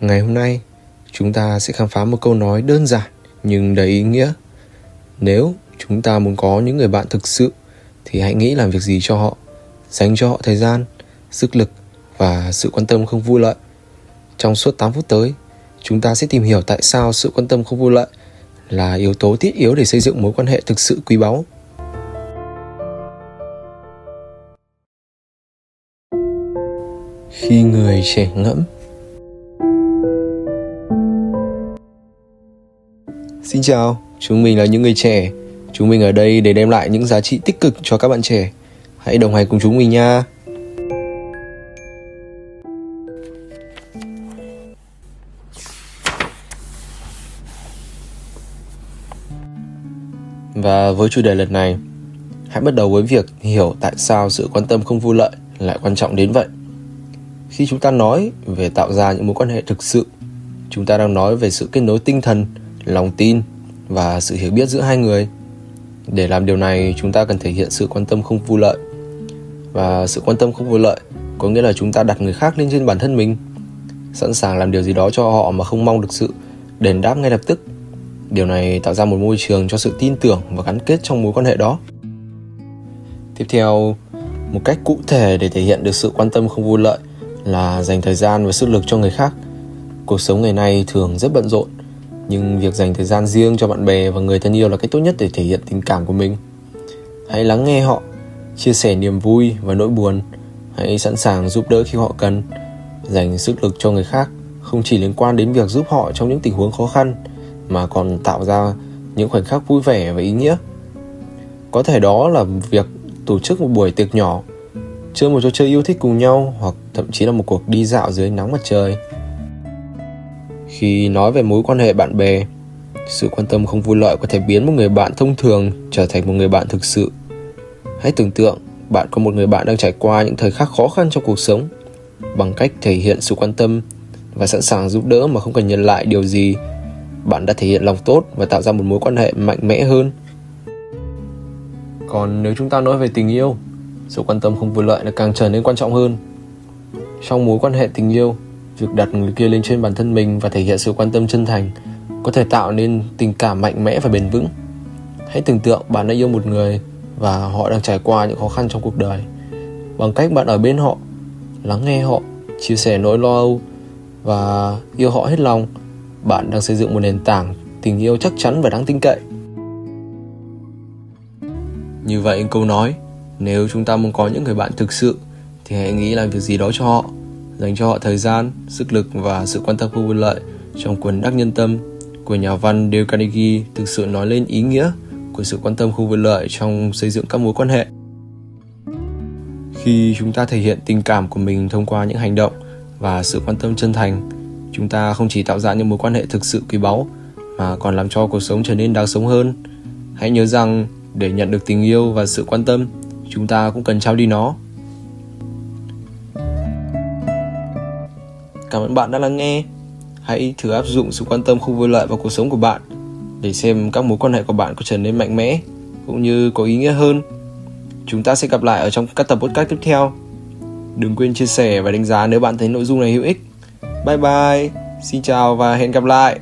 Ngày hôm nay, chúng ta sẽ khám phá một câu nói đơn giản nhưng đầy ý nghĩa. Nếu chúng ta muốn có những người bạn thực sự thì hãy nghĩ làm việc gì cho họ, dành cho họ thời gian, sức lực và sự quan tâm không vui lợi. Trong suốt 8 phút tới, chúng ta sẽ tìm hiểu tại sao sự quan tâm không vui lợi là yếu tố thiết yếu để xây dựng mối quan hệ thực sự quý báu. Khi người trẻ ngẫm Xin chào, chúng mình là những người trẻ. Chúng mình ở đây để đem lại những giá trị tích cực cho các bạn trẻ. Hãy đồng hành cùng chúng mình nha. Và với chủ đề lần này, hãy bắt đầu với việc hiểu tại sao sự quan tâm không vui lợi lại quan trọng đến vậy. Khi chúng ta nói về tạo ra những mối quan hệ thực sự, chúng ta đang nói về sự kết nối tinh thần, lòng tin và sự hiểu biết giữa hai người. Để làm điều này, chúng ta cần thể hiện sự quan tâm không vui lợi. Và sự quan tâm không vui lợi có nghĩa là chúng ta đặt người khác lên trên bản thân mình, sẵn sàng làm điều gì đó cho họ mà không mong được sự đền đáp ngay lập tức điều này tạo ra một môi trường cho sự tin tưởng và gắn kết trong mối quan hệ đó tiếp theo một cách cụ thể để thể hiện được sự quan tâm không vui lợi là dành thời gian và sức lực cho người khác cuộc sống ngày nay thường rất bận rộn nhưng việc dành thời gian riêng cho bạn bè và người thân yêu là cách tốt nhất để thể hiện tình cảm của mình. Hãy lắng nghe họ, chia sẻ niềm vui và nỗi buồn. Hãy sẵn sàng giúp đỡ khi họ cần, dành sức lực cho người khác, không chỉ liên quan đến việc giúp họ trong những tình huống khó khăn, mà còn tạo ra những khoảnh khắc vui vẻ và ý nghĩa. Có thể đó là việc tổ chức một buổi tiệc nhỏ, chơi một trò chơi yêu thích cùng nhau, hoặc thậm chí là một cuộc đi dạo dưới nắng mặt trời khi nói về mối quan hệ bạn bè. Sự quan tâm không vui lợi có thể biến một người bạn thông thường trở thành một người bạn thực sự. Hãy tưởng tượng, bạn có một người bạn đang trải qua những thời khắc khó khăn trong cuộc sống. Bằng cách thể hiện sự quan tâm và sẵn sàng giúp đỡ mà không cần nhận lại điều gì, bạn đã thể hiện lòng tốt và tạo ra một mối quan hệ mạnh mẽ hơn. Còn nếu chúng ta nói về tình yêu, sự quan tâm không vui lợi là càng trở nên quan trọng hơn. Trong mối quan hệ tình yêu việc đặt người kia lên trên bản thân mình và thể hiện sự quan tâm chân thành có thể tạo nên tình cảm mạnh mẽ và bền vững. Hãy tưởng tượng bạn đã yêu một người và họ đang trải qua những khó khăn trong cuộc đời. Bằng cách bạn ở bên họ, lắng nghe họ, chia sẻ nỗi lo âu và yêu họ hết lòng, bạn đang xây dựng một nền tảng tình yêu chắc chắn và đáng tin cậy. Như vậy câu nói, nếu chúng ta muốn có những người bạn thực sự thì hãy nghĩ làm việc gì đó cho họ dành cho họ thời gian, sức lực và sự quan tâm vô lợi trong cuốn đắc nhân tâm của nhà văn Dale Carnegie thực sự nói lên ý nghĩa của sự quan tâm không vụ lợi trong xây dựng các mối quan hệ. Khi chúng ta thể hiện tình cảm của mình thông qua những hành động và sự quan tâm chân thành, chúng ta không chỉ tạo ra những mối quan hệ thực sự quý báu mà còn làm cho cuộc sống trở nên đáng sống hơn. Hãy nhớ rằng để nhận được tình yêu và sự quan tâm, chúng ta cũng cần trao đi nó. Cảm ơn bạn đã lắng nghe. Hãy thử áp dụng sự quan tâm không vui lợi vào cuộc sống của bạn để xem các mối quan hệ của bạn có trở nên mạnh mẽ cũng như có ý nghĩa hơn. Chúng ta sẽ gặp lại ở trong các tập podcast tiếp theo. Đừng quên chia sẻ và đánh giá nếu bạn thấy nội dung này hữu ích. Bye bye, xin chào và hẹn gặp lại.